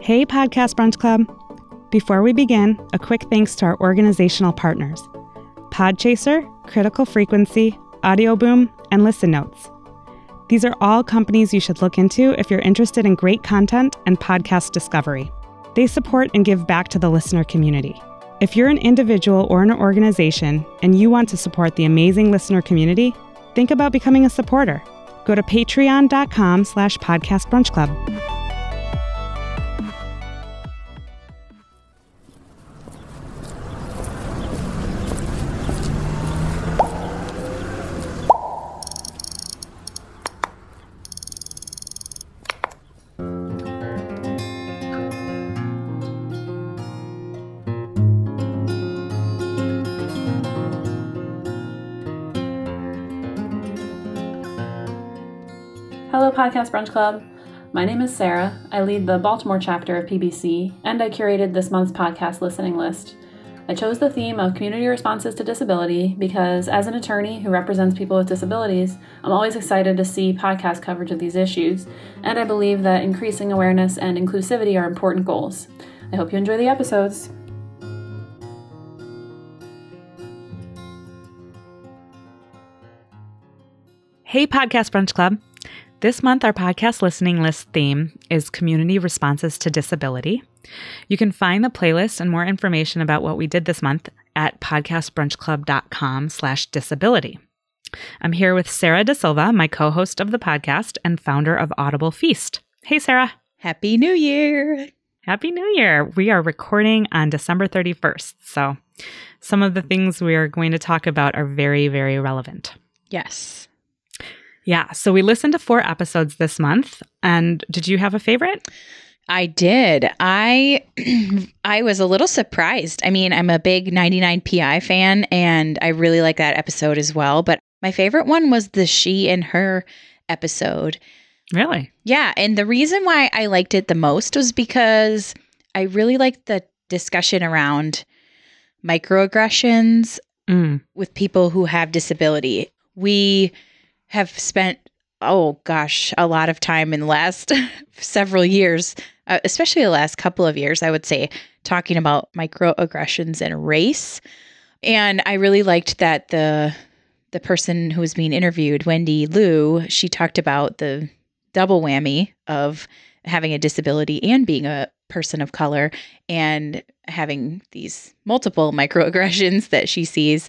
Hey, Podcast Brunch Club. Before we begin, a quick thanks to our organizational partners Podchaser, Critical Frequency, Audio Boom, and Listen Notes. These are all companies you should look into if you're interested in great content and podcast discovery. They support and give back to the listener community. If you're an individual or an organization and you want to support the amazing listener community, think about becoming a supporter. Go to patreon.com slash podcastbrunchclub. Podcast Brunch Club. My name is Sarah. I lead the Baltimore chapter of PBC, and I curated this month's podcast listening list. I chose the theme of community responses to disability because, as an attorney who represents people with disabilities, I'm always excited to see podcast coverage of these issues, and I believe that increasing awareness and inclusivity are important goals. I hope you enjoy the episodes. Hey, Podcast Brunch Club. This month, our podcast listening list theme is community responses to disability. You can find the playlist and more information about what we did this month at podcastbrunchclub.com slash disability. I'm here with Sarah Da Silva, my co-host of the podcast and founder of Audible Feast. Hey, Sarah. Happy New Year. Happy New Year. We are recording on December 31st. So some of the things we are going to talk about are very, very relevant. Yes. Yeah. So we listened to four episodes this month. And did you have a favorite? I did. I I was a little surprised. I mean, I'm a big 99 PI fan and I really like that episode as well, but my favorite one was the she and her episode. Really? Yeah, and the reason why I liked it the most was because I really liked the discussion around microaggressions Mm. with people who have disability. We have spent oh gosh, a lot of time in the last several years, uh, especially the last couple of years, I would say, talking about microaggressions and race. And I really liked that the the person who was being interviewed, Wendy Lu, she talked about the double whammy of having a disability and being a person of color and having these multiple microaggressions that she sees.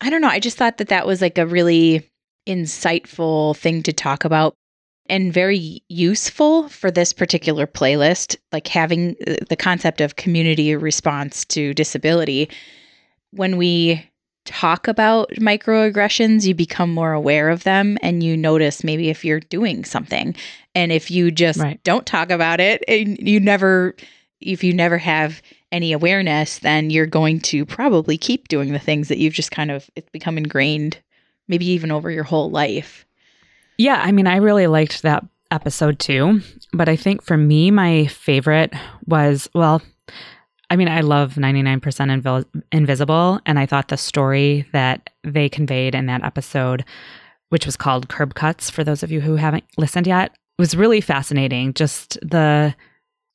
I don't know, I just thought that that was like a really insightful thing to talk about and very useful for this particular playlist, like having uh, the concept of community response to disability. When we talk about microaggressions, you become more aware of them and you notice maybe if you're doing something. And if you just Right. don't talk about it, and you never, if you never have any awareness, then you're going to probably keep doing the things that you've just kind of, it's become ingrained, maybe even over your whole life. Yeah. I mean, I really liked that episode too. But I think for me, my favorite was, well, I mean, I love 99% Invi- Invisible. And I thought the story that they conveyed in that episode, which was called Curb Cuts, for those of you who haven't listened yet, was really fascinating. Just the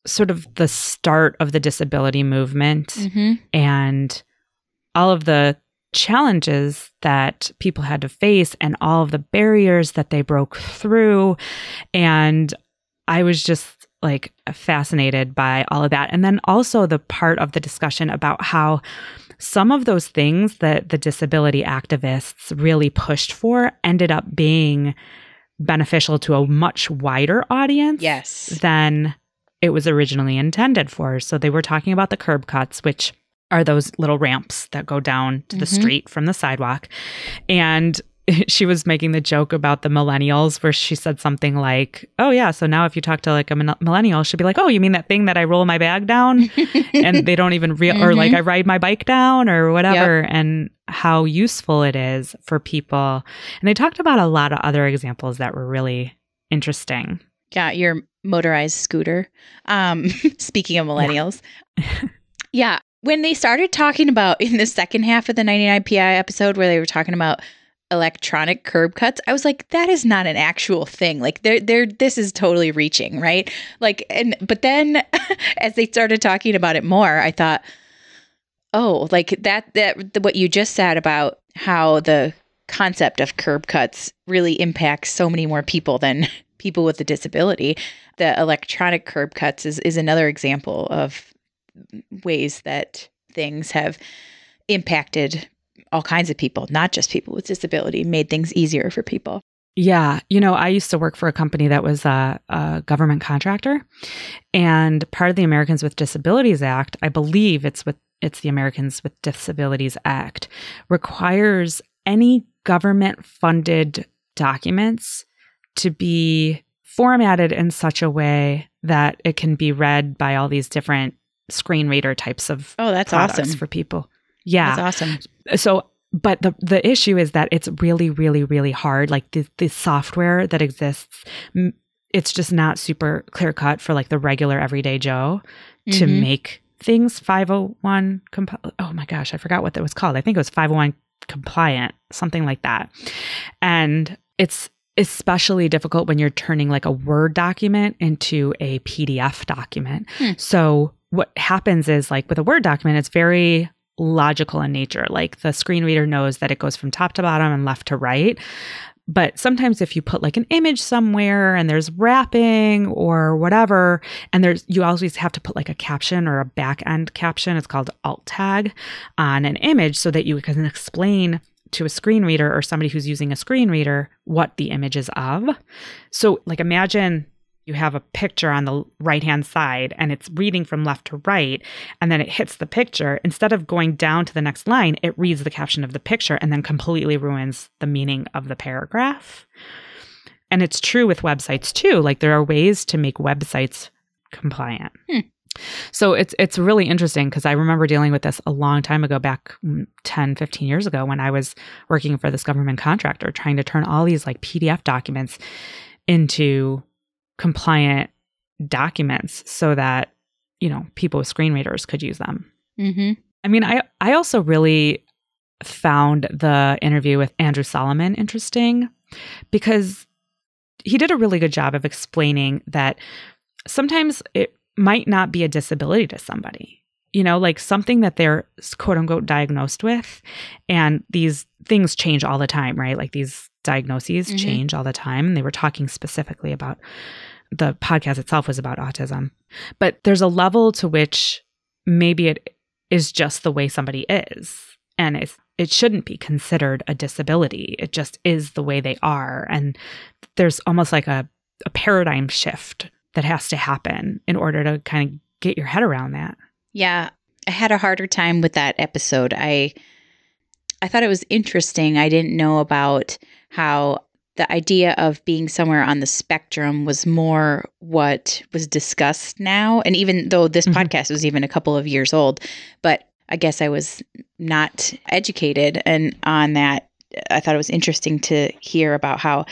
sort of the start of the disability movement Mm-hmm. and all of the challenges that people had to face and all of the barriers that they broke through. And I was just like fascinated by all of that. And then also the part of the discussion about how some of those things that the disability activists really pushed for ended up being beneficial to a much wider audience Yes. than it was originally intended for. So they were talking about the curb cuts, which are those little ramps that go down to the Mhm. street from the sidewalk. And she was making the joke about the millennials where she said something like, "Oh yeah, so now if you talk to like a millennial, she'll be like, "Oh, you mean that thing that I roll my bag down?" and they don't even real or like Mhm. I ride my bike down or whatever and how useful it is for people. And they talked about a lot of other examples that were really interesting. Yeah, your motorized scooter. Um, speaking of millennials. Yeah. When they started talking about in the second half of the 99 PI episode where they were talking about electronic curb cuts i was like that is not an actual thing. Like they're, they're this is totally reaching right? Like and but then as they started talking about it more i thought oh like that that what you just said about how the concept of curb cuts really impacts so many more people than people with a disability the electronic curb cuts is, is another example of ways that things have impacted all kinds of people, not just people with disability, made things easier for people. Yeah. You know, I used to work for a company that was a, a, government contractor. And part of the Americans with Disabilities Act, I believe it's with it's the Americans with Disabilities Act, requires any government funded documents to be formatted in such a way that it can be read by all these different screen reader types of oh that's awesome. for people. Yeah. That's awesome. So but the the issue is that it's really really really hard. Like the, the software that exists it's just not super clear cut for like the regular everyday joe mm-hmm. to make things 501 comp- oh my gosh i forgot what that was called. I think it was 501 compliant something like that. And it's especially difficult when you're turning like a Word document into a PDF document. Hmm. So, what happens is like with a Word document, it's very logical in nature. Like the screen reader knows that it goes from top to bottom and left to right. But sometimes if you put like an image somewhere and there's wrapping or whatever, and there's you always have to put like a caption or a back end caption, it's called alt tag on an image so that you can explain to a screen reader or somebody who's using a screen reader what the image is of. So, like, imagine you have a picture on the right hand side and it's reading from left to right, and then it hits the picture. Instead of going down to the next line, it reads the caption of the picture and then completely ruins the meaning of the paragraph. And it's true with websites too. Like, there are ways to make websites compliant. Hmm. So it's it's really interesting because I remember dealing with this a long time ago back mm, 10 15 years ago when I was working for this government contractor trying to turn all these like PDF documents into compliant documents so that you know people with screen readers could use them. Mm-hmm. I mean, I I also really found the interview with Andrew Solomon interesting because he did a really good job of explaining that sometimes it might not be a disability to somebody. You know, like something that they're quote unquote diagnosed with. And these things change all the time, right? Like these diagnoses mm-hmm. change all the time. And they were talking specifically about the podcast itself was about autism. But there's a level to which maybe it is just the way somebody is. And it's it shouldn't be considered a disability. It just is the way they are. And there's almost like a, a paradigm shift that has to happen in order to kind of get your head around that. Yeah, I had a harder time with that episode. I I thought it was interesting. I didn't know about how the idea of being somewhere on the spectrum was more what was discussed now. And even though this mm-hmm. podcast was even a couple of years old, but I guess I was not educated and on that. I thought it was interesting to hear about how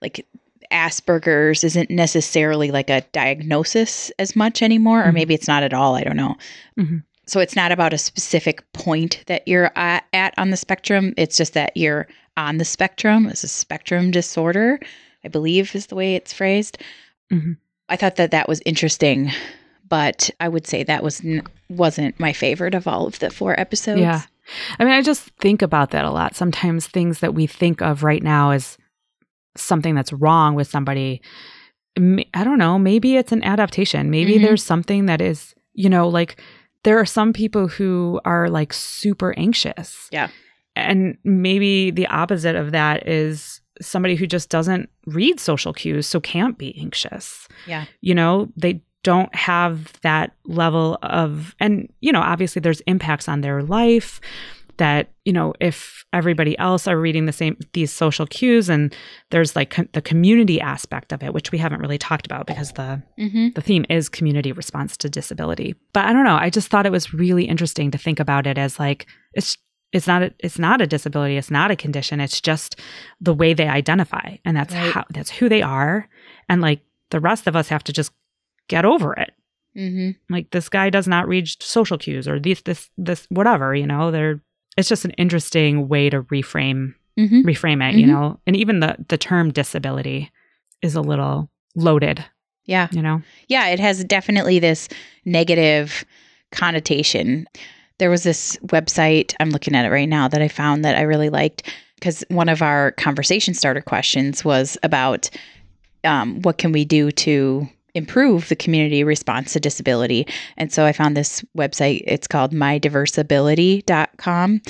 like Asperger's isn't necessarily like a diagnosis as much anymore, or mm-hmm. maybe it's not at all. I don't know. Mm-hmm. So it's not about a specific point that you're at, at, on the spectrum. It's just that you're on the spectrum. It's a spectrum disorder, I believe is the way it's phrased. Mm-hmm. I thought that that was interesting, but I would say that was n- wasn't my favorite of all of the four episodes. Yeah. I mean, I just think about that a lot. Sometimes things that we think of right now as something that's wrong with somebody i don't know maybe it's an adaptation maybe mm-hmm. there's something that is you know like there are some people who are like super anxious. Yeah. And maybe the opposite of that is somebody who just doesn't read social cues so can't be anxious. Yeah. You know they don't have that level of and you know obviously there's impacts on their life that you know if everybody else are reading the same these social cues and there's like co- the community aspect of it which we haven't really talked about because the mm-hmm. the theme is community response to disability but i don't know i just thought it was really interesting to think about it as like it's it's not a, it's not a disability it's not a condition it's just the way they identify and that's right. how that's who they are and like the rest of us have to just get over it mm-hmm. like this guy does not read social cues or these this this whatever you know they're it's just an interesting way to reframe Mhm. reframe it, you Mhm. know. And even the the term disability is a little loaded, Yeah. you know. Yeah, it has definitely this negative connotation. There was this website, I'm looking at it right now, that I found that I really liked because one of our conversation starter questions was about um, what can we do to improve the community response to disability. And so I found this website, it's called mydiversability.com.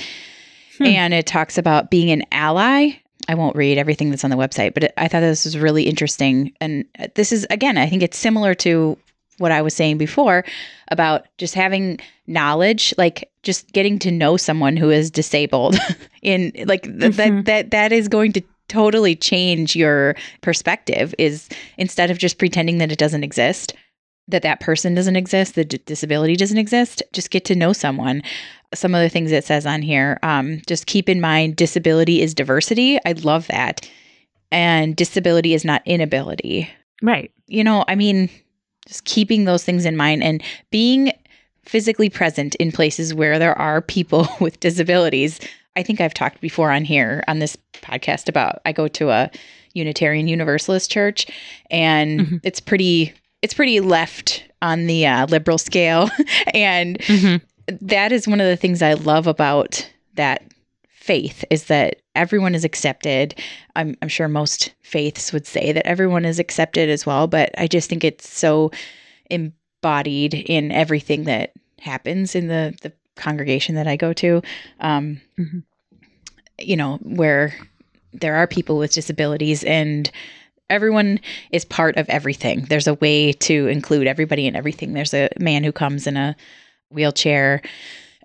Hmm. And it talks about being an ally. I won't read everything that's on the website, but I thought this was really interesting. And this is, again, I think it's similar to what I was saying before about just having knowledge, like just getting to know someone who is disabled in like th- Mhm. that that that is going to totally change your perspective is instead of just pretending that it doesn't exist that that person doesn't exist the d- disability doesn't exist just get to know someone some of the things it says on here um, just keep in mind disability is diversity i love that and disability is not inability Right. you know, I mean, just keeping those things in mind and being physically present in places where there are people with disabilities. I think I've talked before on here on this podcast about I go to a Unitarian Universalist church and Mhm. it's pretty it's pretty left on the uh, liberal scale and Mhm. that is one of the things I love about that faith is that everyone is accepted. I'm, I'm sure most faiths would say that everyone is accepted as well, but I just think it's so embodied in everything that happens in the, the congregation that I go to. Um, Mhm. You know, where there are people with disabilities and everyone is part of everything. There's a way to include everybody in everything. There's a man who comes in a wheelchair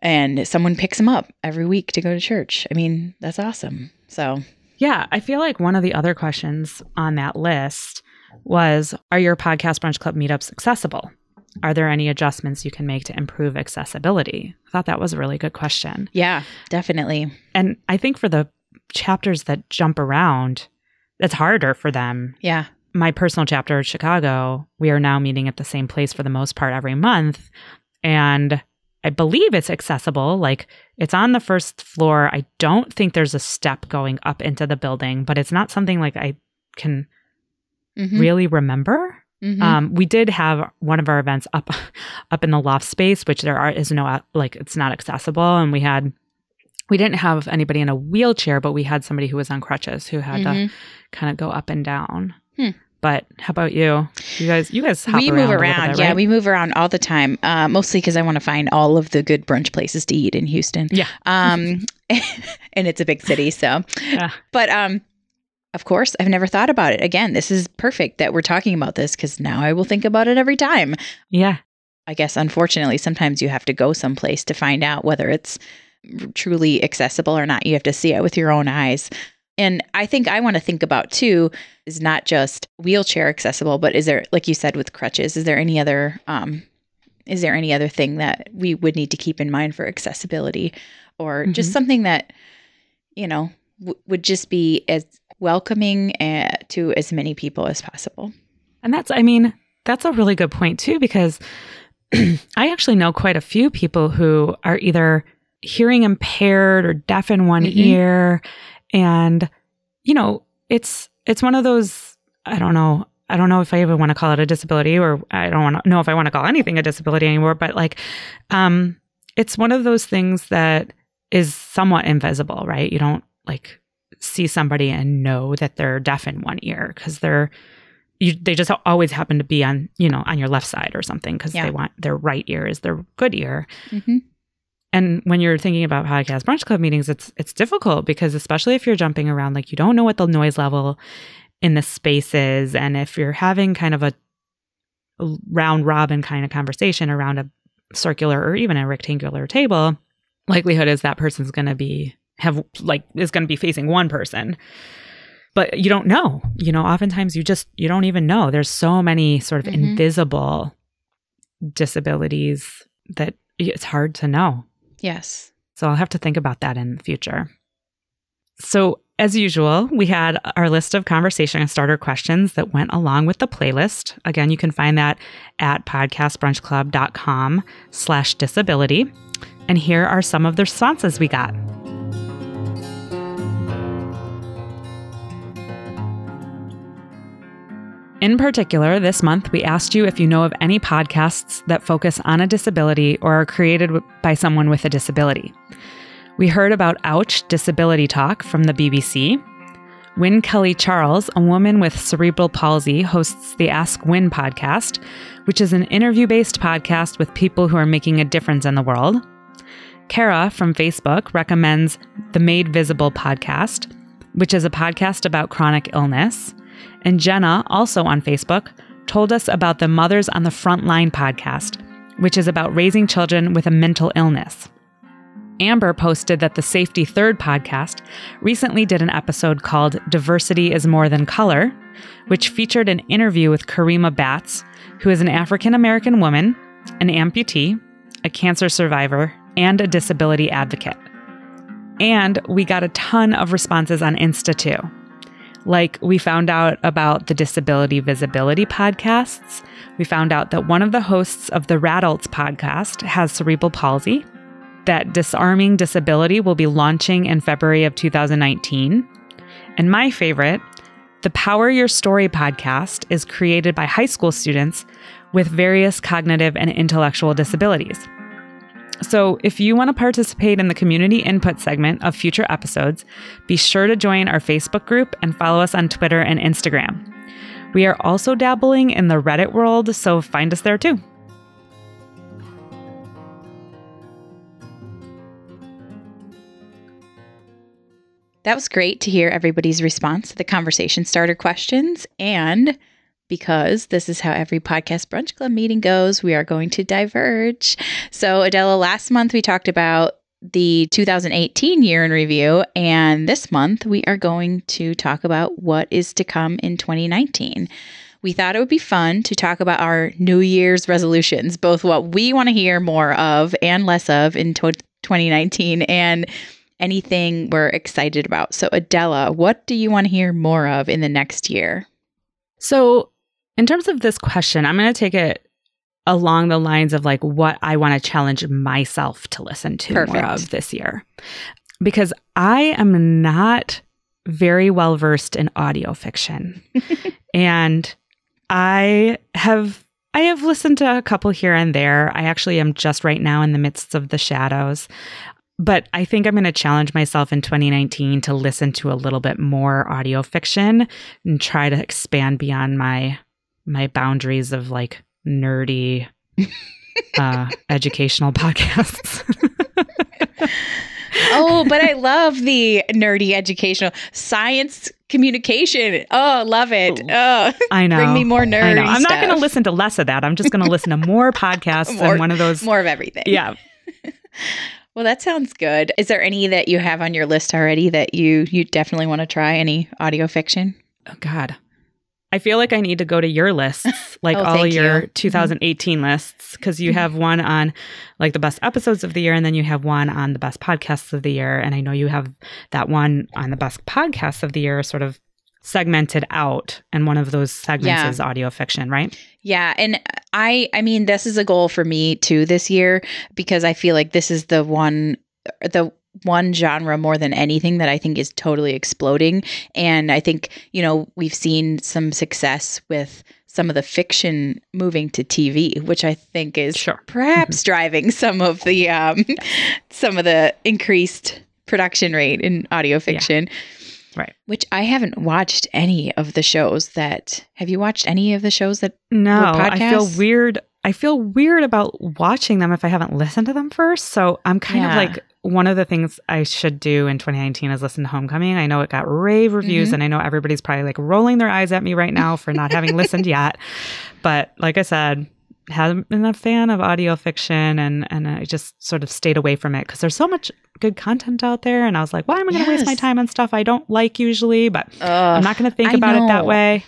and someone picks him up every week to go to church. I mean, that's awesome. So, Yeah, I feel like one of the other questions on that list was Are your podcast brunch club meetups accessible? Are there any adjustments you can make to improve accessibility? I thought that was a really good question. yeah, definitely. And I think for the chapters that jump around, it's harder for them. Yeah. My personal chapter at Chicago, we are now meeting at the same place for the most part every month. And I believe it's accessible. Like it's on the first floor. I don't think there's a step going up into the building, but it's not something like I can Mhm. really remember. Mhm. Um, we did have one of our events up up in the loft space, which there are is no like it's not accessible, and we had we didn't have anybody in a wheelchair, but we had somebody who was on crutches who had to Mhm. kind of go up and down. Hmm. But how about you? You guys, you guys hop we around move around. bit, Yeah, right? we move around all the time, uh, mostly because I want to find all of the good brunch places to eat in Houston. Yeah. Um, and it's a big city, so. Yeah. But um, of course, I've never thought about it. Again, this is perfect that we're talking about this because now I will think about it every time. yeah, I guess unfortunately, sometimes you have to go someplace to find out whether it's truly accessible or not. You have to see it with your own eyes. And I think I want to think about too is not just wheelchair accessible, but is there, like you said, with crutches, is there any other, um, is there any other thing that we would need to keep in mind for accessibility, or just Mhm. something that, you know, w- would just be as welcoming uh, to as many people as possible? and that's I mean that's a really good point too because I actually know quite a few people who are either hearing impaired or deaf in one Mhm. ear and you know it's it's one of those I don't know I don't know if I even want to call it a disability or I don't want to know if I want to call anything a disability anymore but like um it's one of those things that is somewhat invisible right you don't like see somebody and know that they're deaf in one ear because they're you, they just always happen to be on you know on your left side or something because Yeah. they want their right ear is their good ear Mm-hmm. and when you're thinking about podcast brunch club meetings it's it's difficult because especially if you're jumping around like you don't know what the noise level in the space is and if you're having kind of a round robin kind of conversation around a circular or even a rectangular table likelihood is that person's going to be have like is going to be facing one person but you don't know you know oftentimes you just you don't even know there's so many sort of Mhm. invisible disabilities that it's hard to know Yes. so I'll have to think about that in the future. So, as usual, we had our list of conversation starter questions that went along with the playlist. Again, you can find that at podcastbrunchclub.com slash disability. And here are some of the responses we got. In particular, this month we asked you if you know of any podcasts that focus on a disability or are created by someone with a disability. We heard about Ouch Disability Talk from the BBC. Win Kelly Charles, a woman with cerebral palsy, hosts the Ask Win podcast, which is an interview based podcast with people who are making a difference in the world. Kara from Facebook recommends the Made Visible podcast, which is a podcast about chronic illness. And Jenna, also on Facebook, told us about the Mothers on the Frontline podcast, which is about raising children with a mental illness. Amber posted that the Safety Third podcast recently did an episode called Diversity is More Than Color, which featured an interview with Kareemah Batts, who is an African American woman, an amputee, a cancer survivor, and a disability advocate. And we got a ton of responses on Insta too. Like, we found out about the Disability Visibility podcasts. We found out that one of the hosts of the Radults podcast has cerebral palsy, that Disarming Disability will be launching in February of 2019. And my favorite, the Power Your Story podcast is created by high school students with various cognitive and intellectual disabilities. So, if you want to participate in the community input segment of future episodes, be sure to join our Facebook group and follow us on Twitter and Instagram. We are also dabbling in the Reddit world, so find us there too. That was great to hear everybody's response to the conversation starter questions. And because this is how every podcast brunch club meeting goes, we are going to diverge. So, Adela, last month we talked about the 2018 year in review, and this month we are going to talk about what is to come in 2019. We thought it would be fun to talk about our New Year's resolutions, both what we want to hear more of and less of in 2019, and anything we're excited about. So, Adela, what do you want to hear more of in the next year? So, in terms of this question, I'm going to take it along the lines of like what I want to challenge myself to listen to Perfect. more of this year. Because I am not very well versed in audio fiction. and I have I have listened to a couple here and there. I actually am just right now in the midst of the shadows. But I think I'm going to challenge myself in 2019 to listen to a little bit more audio fiction and try to expand beyond my my boundaries of like nerdy uh, educational podcasts. oh, but I love the nerdy educational science communication. Oh, love it. Oh, I know. Bring me more. I know. I'm not going to listen to less of that. I'm just going to listen to more podcasts More- and one of those. more of everything. Yeah. Well, that sounds good. Is there any that you have on your list already that you you definitely want to try? Any audio fiction? Oh, God. I feel like I need to go to your lists, like Oh, all your you. Mm-hmm. 2018 lists, because you have one on like the best episodes of the year, and then you have one on the best podcasts of the year. And I know you have that one on the best podcasts of the year sort of segmented out. And one of those segments Yeah. is audio fiction, right? Yeah, and I I mean this is a goal for me too this year because I feel like this is the one the one genre more than anything that I think is totally exploding and I think, you know, we've seen some success with some of the fiction moving to TV, which I think is Sure. perhaps driving some of the um some of the increased production rate in audio fiction. Right. Which I haven't watched any of the shows that have you watched any of the shows that No, I feel weird. I feel weird about watching them if I haven't listened to them first. So I'm kind Yeah. of like one of the things I should do in 2019 is listen to Homecoming. I know it got rave reviews, Mhm. and I know everybody's probably like rolling their eyes at me right now for not having listened yet. But like I said, haven't been a fan of audio fiction, and and I just sort of stayed away from it because there's so much good content out there, and I was like, why am I going to waste my time on stuff I don't like usually? But I'm not going to think I about it that way.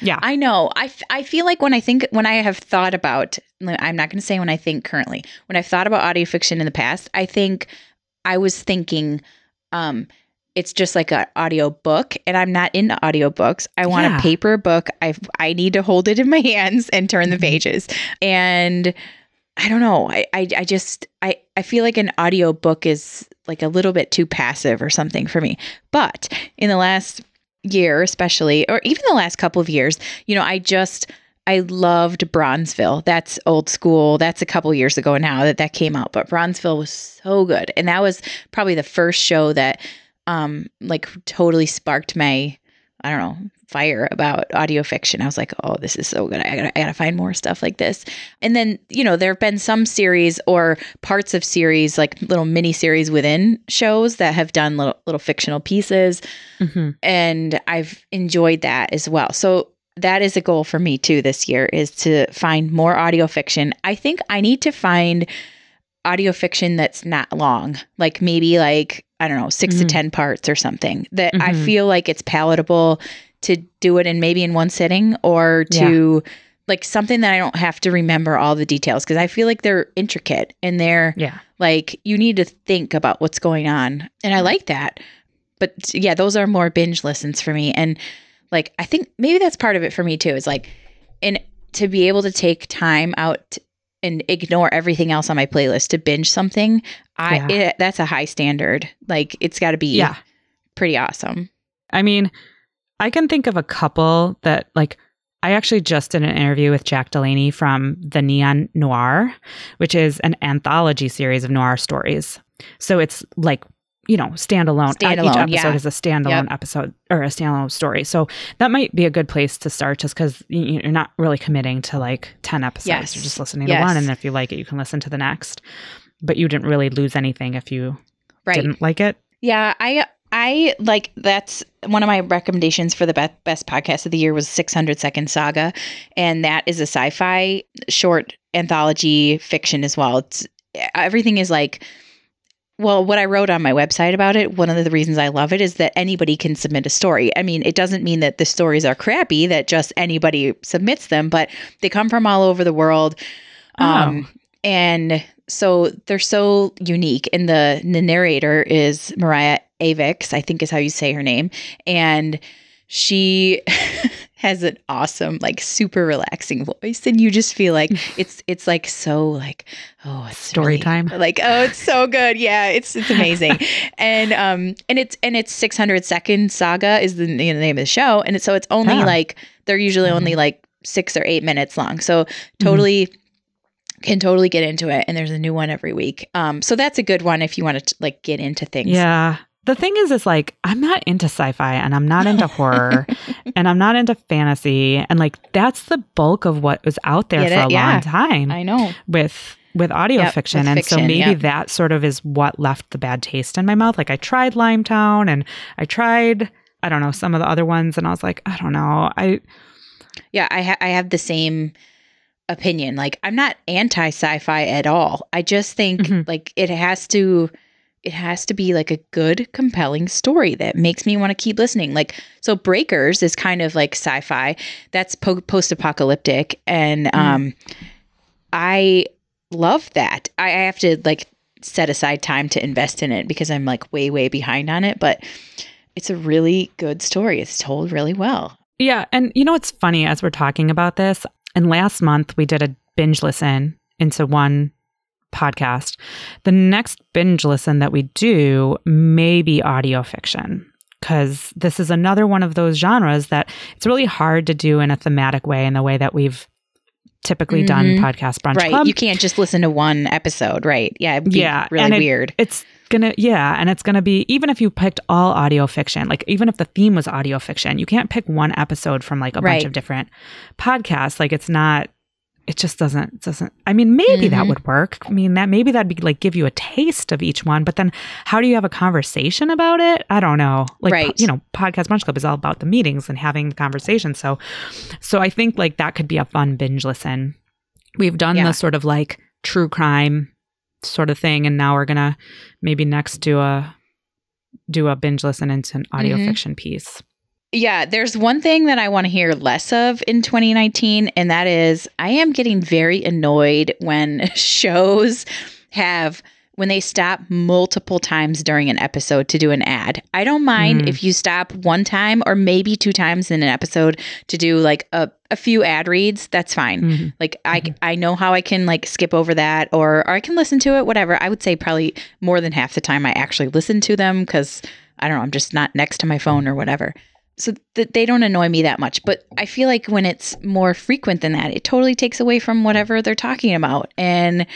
Yeah. I know. I, f- I feel like when I think, when I have thought about, I'm not going to say when I think currently, when I've thought about audio fiction in the past, I think I was thinking, um, it's just like an audio book and I'm not into audiobooks. I want Yeah. a paper book. I I need to hold it in my hands and turn the Mhm. pages. And I don't know. I, I I just I I feel like an audio book is like a little bit too passive or something for me. But in the last year, especially, or even the last couple of years, you know, I just I loved Bronzeville. That's old school. That's a couple years ago now that that came out, but Bronzeville was so good, and that was probably the first show that um like totally sparked my I don't know fire about audio fiction. I was like, oh, this is so good. I gotta, I gotta find more stuff like this. And then, you know, there have been some series or parts of series, like little mini series within shows that have done little, little fictional pieces. Mm-hmm. And I've enjoyed that as well. So that is a goal for me too this year is to find more audio fiction. I think I need to find audio fiction that's not long, like maybe like, I don't know, 6 mm-hmm. to 10 parts or something that mm-hmm. I feel like it's palatable to do it in maybe in one sitting or to yeah. like something that I don't have to remember all the details because I feel like they're intricate and they're yeah. like you need to think about what's going on. And I like that. But yeah, those are more binge listens for me. And like I think maybe that's part of it for me too. Is like and to be able to take time out and ignore everything else on my playlist to binge something, I yeah. it, that's a high standard. Like it's got to be yeah. pretty awesome. I mean, I can think of a couple that like I actually just did an interview with Jack Delaney from the Neon Noir, which is an anthology series of noir stories. So it's like, you know, standalone. Uh, standalone Each episode yeah. is a standalone yep. episode or a standalone story. So that might be a good place to start just because you're not really committing to like 10 episodes. Yes. You're just listening yes. to one. And if you like it, you can listen to the next. But you didn't really lose anything if you right. didn't like it. Yeah. I, I like that's one of my recommendations for the best, best podcast of the year was 600 Second Saga, and that is a sci-fi short anthology fiction as well. It's everything is like well, what I wrote on my website about it, one of the reasons I love it is that anybody can submit a story. I mean, it doesn't mean that the stories are crappy, that just anybody submits them, but they come from all over the world. Oh. Um, and so they're so unique. And the, the narrator is Mariah Avix, I think is how you say her name. And she has an awesome, like super relaxing voice. And you just feel like it's it's like so like, oh story really, time. Like, oh, it's so good. Yeah, it's it's amazing. and um and it's and it's 600 second saga is the, you know, name of the show. And it's so it's only oh. like they're usually mm-hmm. only like six or eight minutes long. So mm-hmm. totally mm-hmm can totally get into it and there's a new one every week um so that's a good one if you want to like get into things yeah the thing is is like i'm not into sci-fi and i'm not into horror and i'm not into fantasy and like that's the bulk of what was out there Get for it? a yeah. long time i know with with audio yep, fiction with and fiction, so maybe yep. that sort of is what left the bad taste in my mouth like i tried limetown and i tried i don't know some of the other ones and i was like i don't know i yeah i ha- i have the same opinion like i'm not anti sci-fi at all i just think mm-hmm. like it has to it has to be like a good, compelling story that makes me want to keep listening. Like, so Breakers is kind of like sci fi, that's po- post apocalyptic. And mm. um, I love that. I, I have to like set aside time to invest in it because I'm like way, way behind on it. But it's a really good story. It's told really well. Yeah. And you know what's funny as we're talking about this? And last month we did a binge listen into one podcast. The next binge listen that we do may be audio fiction because this is another one of those genres that it's really hard to do in a thematic way in the way that we've typically mm-hmm. done podcast brunch right club. you can't just listen to one episode right yeah yeah really it, weird it's gonna yeah and it's gonna be even if you picked all audio fiction like even if the theme was audio fiction you can't pick one episode from like a right. bunch of different podcasts like it's not it just doesn't doesn't i mean maybe mm-hmm. that would work i mean that maybe that'd be like give you a taste of each one but then how do you have a conversation about it i don't know like right. you know podcast brunch club is all about the meetings and having the conversation so so i think like that could be a fun binge listen we've done yeah. the sort of like true crime sort of thing and now we're gonna maybe next do a do a binge listen into an audio mm-hmm. fiction piece yeah, there's one thing that I want to hear less of in 2019, and that is I am getting very annoyed when shows have when they stop multiple times during an episode to do an ad. I don't mind mm. if you stop one time or maybe two times in an episode to do like a, a few ad reads. That's fine. Mm-hmm. Like I mm-hmm. I know how I can like skip over that or or I can listen to it whatever. I would say probably more than half the time I actually listen to them cuz I don't know, I'm just not next to my phone or whatever. So that they don't annoy me that much. But I feel like when it's more frequent than that, it totally takes away from whatever they're talking about. And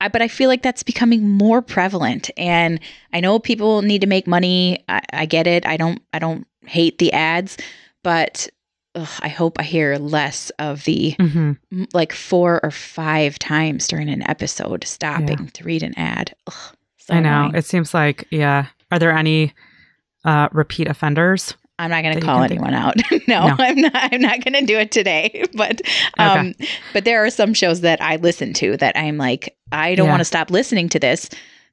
I, but I feel like that's becoming more prevalent. And I know people need to make money. I, I get it. I don't. I don't hate the ads, but ugh, I hope I hear less of the hmm m- like four or five times during an episode stopping to read an ad. Ugh, so I know. annoying. It seems like, yeah. Are there any uh, repeat offenders? I'm not going to call anyone out. no, No. I'm not. I'm not going to do it today. But um, but there are some shows that I listen to that I'm like, I don't Yeah. want to stop listening to this.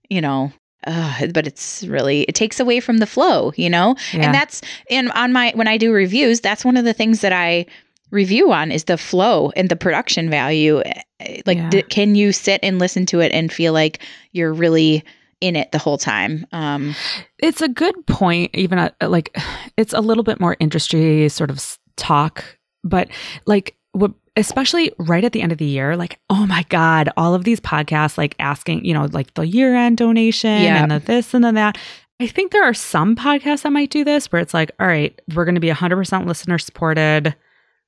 You know. Uh, but it's really it takes away from the flow, you know, Yeah. and that's in on my when I do reviews. That's one of the things that I review on is the flow and the production value. Eh, Like, Yeah. d- can you sit and listen to it and feel like you're really in it the whole time? Um, It's a good point. Even uh, like, it's a little bit more industry sort of talk, but like, what, especially right at the end of the year, like, oh my God, all of these podcasts, like asking, you know, like the year end donation Yeah. and the this and the that. I think there are some podcasts that might do this where it's like, all right, we're going to be 100% listener supported,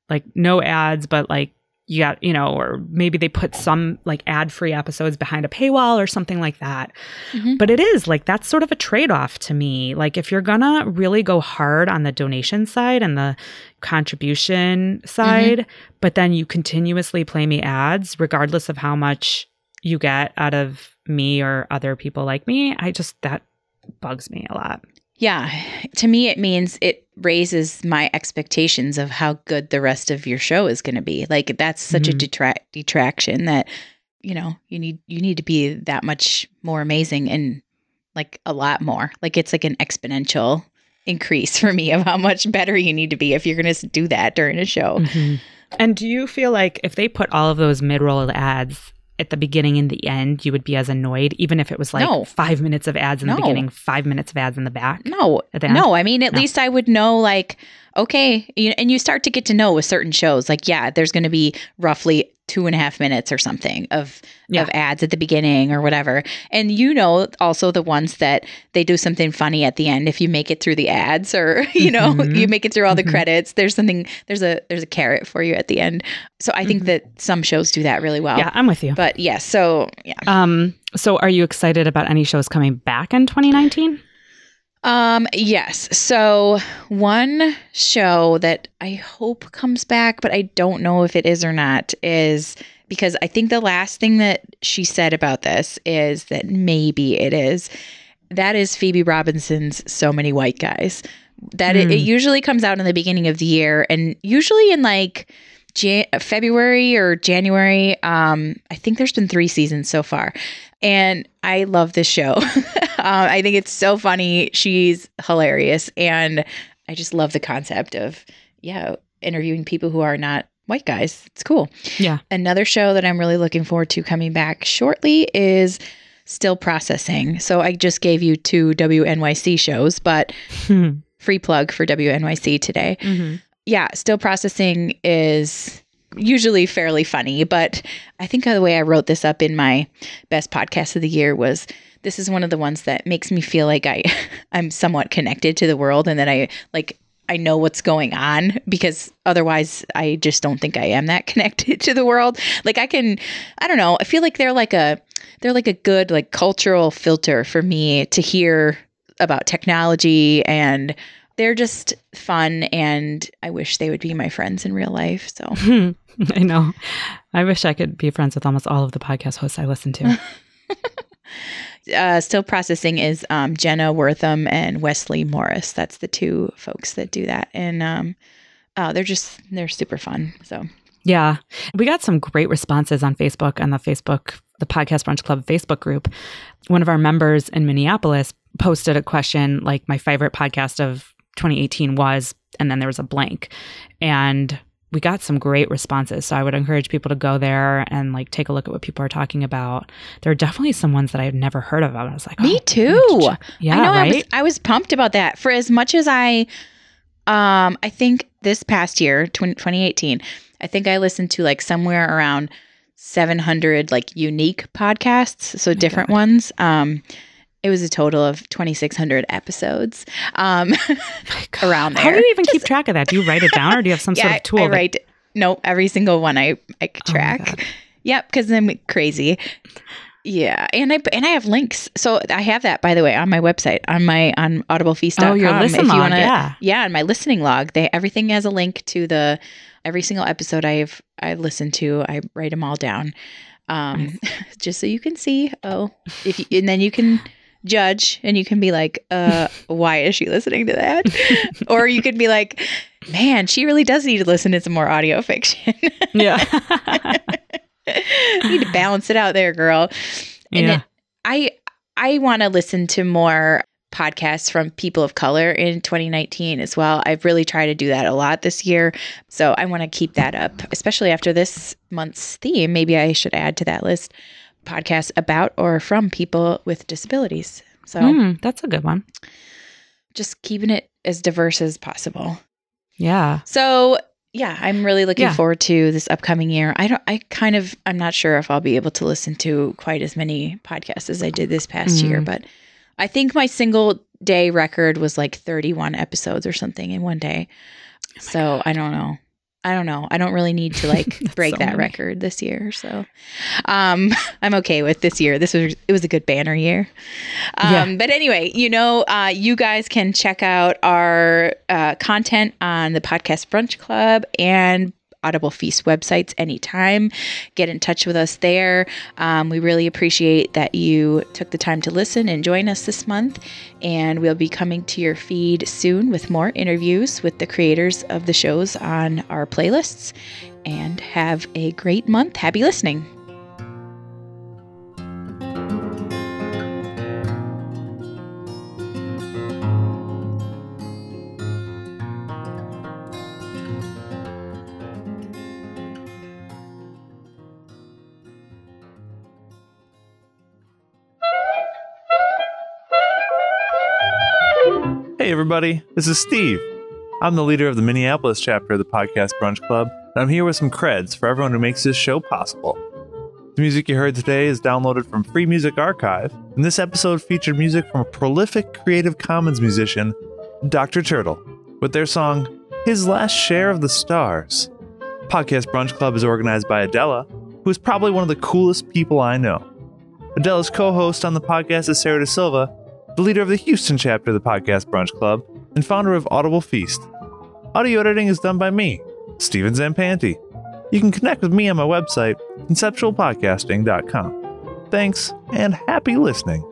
like no ads, but like, you got, you know, or maybe they put some like ad free episodes behind a paywall or something like that. Mhm. But it is like that's sort of a trade off to me. Like if you're gonna really go hard on the donation side and the contribution side, but then you continuously play me ads, regardless of how much you get out of me or other people like me, I just that bugs me a lot. Yeah. To me, it means it raises my expectations of how good the rest of your show is going to be. Like that's such a Mhm. detract detraction that you know you need you need to be that much more amazing and like a lot more. Like it's like an exponential increase for me of how much better you need to be if you're going to do that during a show. Mhm. And do you feel like if they put all of those mid roll ads at the beginning and the end, you would be as annoyed, even if it was like No. five minutes of ads in No. the beginning, five minutes of ads in the back? No, the no. I mean, at No. least I would know, like, okay, and you start to get to know with certain shows, like, yeah, there's going to be roughly two and a half minutes or something of Yeah. of ads at the beginning or whatever, and you know also the ones that they do something funny at the end if you make it through the ads or you know Mhm. you make it through all the Mhm. credits. There's something there's a there's a carrot for you at the end. So I think Mhm. that some shows do that really well. Yeah, I'm with you. But yeah, so yeah. Um, so are you excited about any shows coming back in 2019? Um, yes. So one show that I hope comes back, but I don't know if it is or not, is because I think the last thing that she said about this is that maybe it is. That is Phoebe Robinson's So Many White Guys. That it, Hmm. it usually comes out in the beginning of the year and usually in like Jan- February or January. Um, I think there's been three seasons so far. And I love this show. um, I think it's so funny. She's hilarious. And I just love the concept of, yeah, interviewing people who are not white guys. It's cool. Yeah. Another show that I'm really looking forward to coming back shortly is Still Processing. So I just gave you two WNYC shows, but Mhm. free plug for WNYC today yeah, still processing is usually fairly funny, but I think the way I wrote this up in my best podcast of the year was this is one of the ones that makes me feel like I I'm somewhat connected to the world and that I like I know what's going on because otherwise I just don't think I am that connected to the world. Like I can I don't know, I feel like they're like a they're like a good like cultural filter for me to hear about technology and they're just fun and I wish they would be my friends in real life. So I know. I wish I could be friends with almost all of the podcast hosts I listen to. Uh, still processing is um, Jenna Wortham and Wesley Morris. That's the two folks that do that. And um, oh, they're just they're super fun. So Yeah. We got some great responses on Facebook and the Facebook, the Podcast Brunch Club Facebook group. One of our members in Minneapolis posted a question like, my favorite podcast of 2018 was, and then there was a blank. And we got some great responses. So I would encourage people to go there and like take a look at what people are talking about. There are definitely some ones that I've never heard of. I was like, me oh, too. check- Yeah, I know. right. I was I was pumped about that. For as much as I, um, I think this past year, 20, 2018, I think I listened to like somewhere around 700 like unique podcasts, so my different God. ones. Um, it was a total of 2,600 episodes um, around there. How do you even keep track of that? Do you write it down or do you have some sort of tool? I, I that- write. No, every single one I I Oh track. God. Yep, because I'm crazy. Yeah, and I and I have links. So I have that by the way on my website on my on audiblefeast.com. Oh, your listen if you log, wanna, yeah. yeah, on my listening log, they everything has a link to the every single episode I've I listened to. I write them all down, um, just so you can see. Oh, if you, and then you can judge and you can be like, uh, why is she listening to that? or you could be like, man, she really does need to listen to some more audio fiction. Yeah. you need to balance it out there, girl. And Yeah. it, I I want to listen to more podcasts from people of color in 2019 as well. I've really tried to do that a lot this year. So I want to keep that up, especially after this month's theme. Maybe I should add to that list podcasts about or from people with disabilities. So Hmm, that's a good one. just keeping it as diverse as possible. Yeah. So yeah, I'm really looking Yeah. forward to this upcoming year. I don't I kind of I'm not sure if I'll be able to listen to quite as many podcasts as I did this past year, Mm. but I think my single day record was like 31 episodes or something in one day. Oh so I don't know. I don't know. I don't really need to like break so that many. record this year. So um I'm okay with this year. This was it was a good banner year. Um Yeah. but anyway, you know, uh you guys can check out our uh content on the podcast brunch club and Audible Feast websites anytime. Get in touch with us there. Um, we really appreciate that you took the time to listen and join us this month. And we'll be coming to your feed soon with more interviews with the creators of the shows on our playlists. And have a great month. Happy listening. Hey, everybody, this is Steve. I'm the leader of the Minneapolis chapter of the Podcast Brunch Club, and I'm here with some creds for everyone who makes this show possible. The music you heard today is downloaded from Free Music Archive, and this episode featured music from a prolific Creative Commons musician, Dr. Turtle, with their song His Last Share of the Stars. Podcast Brunch Club is organized by Adela, who is probably one of the coolest people I know. Adela's co host on the podcast is Sarah Da Silva, the leader of the Houston chapter of the Podcast Brunch Club, and founder of Audible Feast. Audio editing is done by me, Steven Zampanti. You can connect with me on my website, conceptualpodcasting.com. Thanks, and happy listening.